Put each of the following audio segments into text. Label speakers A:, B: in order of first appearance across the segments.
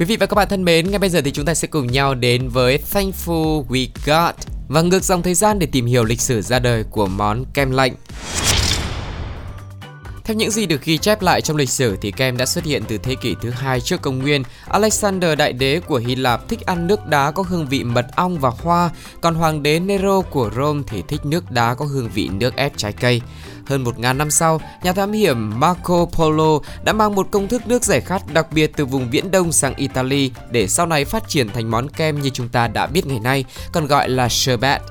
A: Quý vị và các bạn thân mến, ngay bây giờ thì chúng ta sẽ cùng nhau đến với Thankful We Got và ngược dòng thời gian để tìm hiểu lịch sử ra đời của món kem lạnh. Theo những gì được ghi chép lại trong lịch sử thì kem đã xuất hiện từ thế kỷ thứ hai trước công nguyên. Alexander đại đế của Hy Lạp thích ăn nước đá có hương vị mật ong và hoa, còn hoàng đế Nero của Rome thì thích nước đá có hương vị nước ép trái cây. Hơn 1.000 năm sau, nhà thám hiểm Marco Polo đã mang một công thức nước giải khát đặc biệt từ vùng Viễn Đông sang Italy để sau này phát triển thành món kem như chúng ta đã biết ngày nay, còn gọi là sherbet.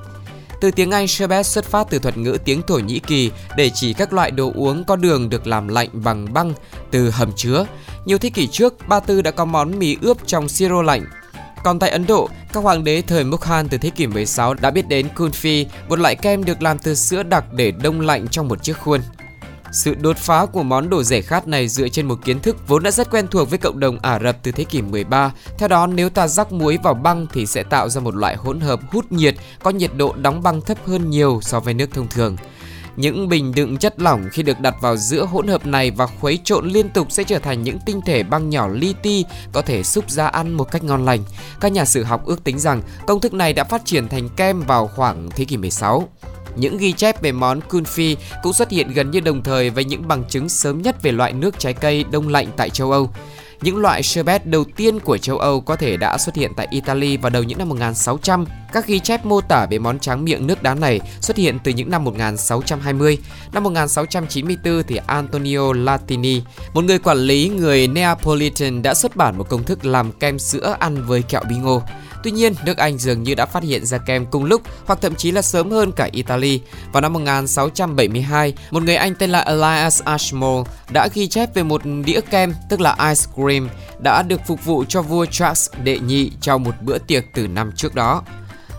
A: Từ tiếng Anh sherbet xuất phát từ thuật ngữ tiếng Thổ Nhĩ Kỳ để chỉ các loại đồ uống có đường được làm lạnh bằng băng từ hầm chứa. Nhiều thế kỷ trước, Ba Tư đã có món mì ướp trong siro lạnh. Còn tại Ấn Độ, các hoàng đế thời Mughal từ thế kỷ 16 đã biết đến kulfi, một loại kem được làm từ sữa đặc để đông lạnh trong một chiếc khuôn. Sự đột phá của món đồ rẻ khát này dựa trên một kiến thức vốn đã rất quen thuộc với cộng đồng Ả Rập từ thế kỷ 13. Theo đó, nếu ta rắc muối vào băng thì sẽ tạo ra một loại hỗn hợp hút nhiệt có nhiệt độ đóng băng thấp hơn nhiều so với nước thông thường. Những bình đựng chất lỏng khi được đặt vào giữa hỗn hợp này và khuấy trộn liên tục sẽ trở thành những tinh thể băng nhỏ li ti có thể xúc ra ăn một cách ngon lành. Các nhà sử học ước tính rằng công thức này đã phát triển thành kem vào khoảng thế kỷ 16. Những ghi chép về món kulfi cũng xuất hiện gần như đồng thời với những bằng chứng sớm nhất về loại nước trái cây đông lạnh tại châu Âu. Những loại sherbet đầu tiên của châu Âu có thể đã xuất hiện tại Italy vào đầu những năm 1600. Các ghi chép mô tả về món tráng miệng nước đá này xuất hiện từ những năm 1620. Năm 1694 thì Antonio Latini, một người quản lý người Neapolitan đã xuất bản một công thức làm kem sữa ăn với kẹo bí ngô. Tuy nhiên, nước Anh dường như đã phát hiện ra kem cùng lúc hoặc thậm chí là sớm hơn cả Italy. Vào năm 1672, một người Anh tên là Elias Ashmore đã ghi chép về một đĩa kem tức là ice cream đã được phục vụ cho vua Charles đệ nhị trong một bữa tiệc từ năm trước đó.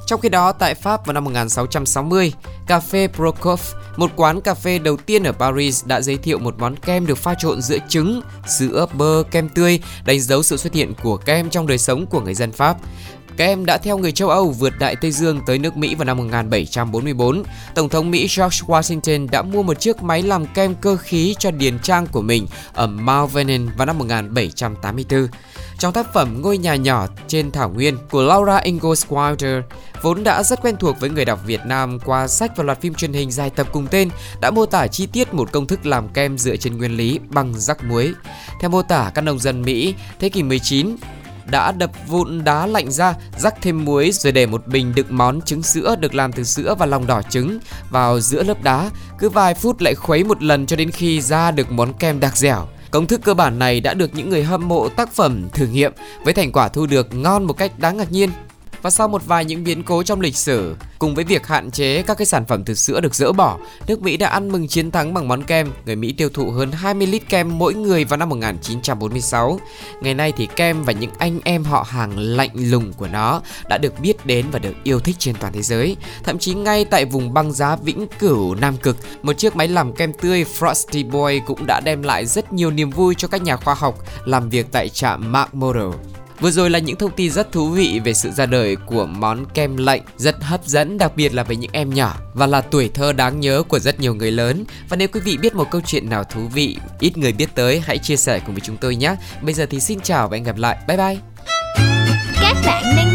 A: Trong khi đó, tại Pháp vào năm 1660, Cà phê Prokop, một quán cà phê đầu tiên ở Paris đã giới thiệu một món kem được pha trộn giữa trứng, sữa, bơ, kem tươi, đánh dấu sự xuất hiện của kem trong đời sống của người dân Pháp. Kem đã theo người châu Âu vượt Đại Tây Dương tới nước Mỹ vào năm 1744. Tổng thống Mỹ George Washington đã mua một chiếc máy làm kem cơ khí cho điền trang của mình ở Mount Vernon vào năm 1784. Trong tác phẩm Ngôi nhà nhỏ trên thảo nguyên của Laura Ingalls Wilder, vốn đã rất quen thuộc với người đọc Việt Nam qua sách và loạt phim truyền hình dài tập cùng tên, đã mô tả chi tiết một công thức làm kem dựa trên nguyên lý bằng rắc muối. Theo mô tả các nông dân Mỹ thế kỷ 19 đã đập vụn đá lạnh ra, rắc thêm muối rồi để một bình đựng món trứng sữa được làm từ sữa và lòng đỏ trứng vào giữa lớp đá. Cứ vài phút lại khuấy một lần cho đến khi ra được món kem đặc dẻo. Công thức cơ bản này đã được những người hâm mộ tác phẩm thử nghiệm với thành quả thu được ngon một cách đáng ngạc nhiên. Và sau một vài những biến cố trong lịch sử, cùng với việc hạn chế các cái sản phẩm từ sữa được dỡ bỏ, nước Mỹ đã ăn mừng chiến thắng bằng món kem. Người Mỹ tiêu thụ hơn 20 lít kem mỗi người vào năm 1946. Ngày nay thì kem và những anh em họ hàng lạnh lùng của nó đã được biết đến và được yêu thích trên toàn thế giới. Thậm chí ngay tại vùng băng giá vĩnh cửu Nam Cực, một chiếc máy làm kem tươi Frosty Boy cũng đã đem lại rất nhiều niềm vui cho các nhà khoa học làm việc tại trạm McMurdo. Vừa rồi là những thông tin rất thú vị về sự ra đời của món kem lạnh rất hấp dẫn đặc biệt là với những em nhỏ và là tuổi thơ đáng nhớ của rất nhiều người lớn. Và nếu quý vị biết một câu chuyện nào thú vị, ít người biết tới hãy chia sẻ cùng với chúng tôi nhé. Bây giờ thì xin chào và hẹn gặp lại. Bye bye.
B: Các bạn đang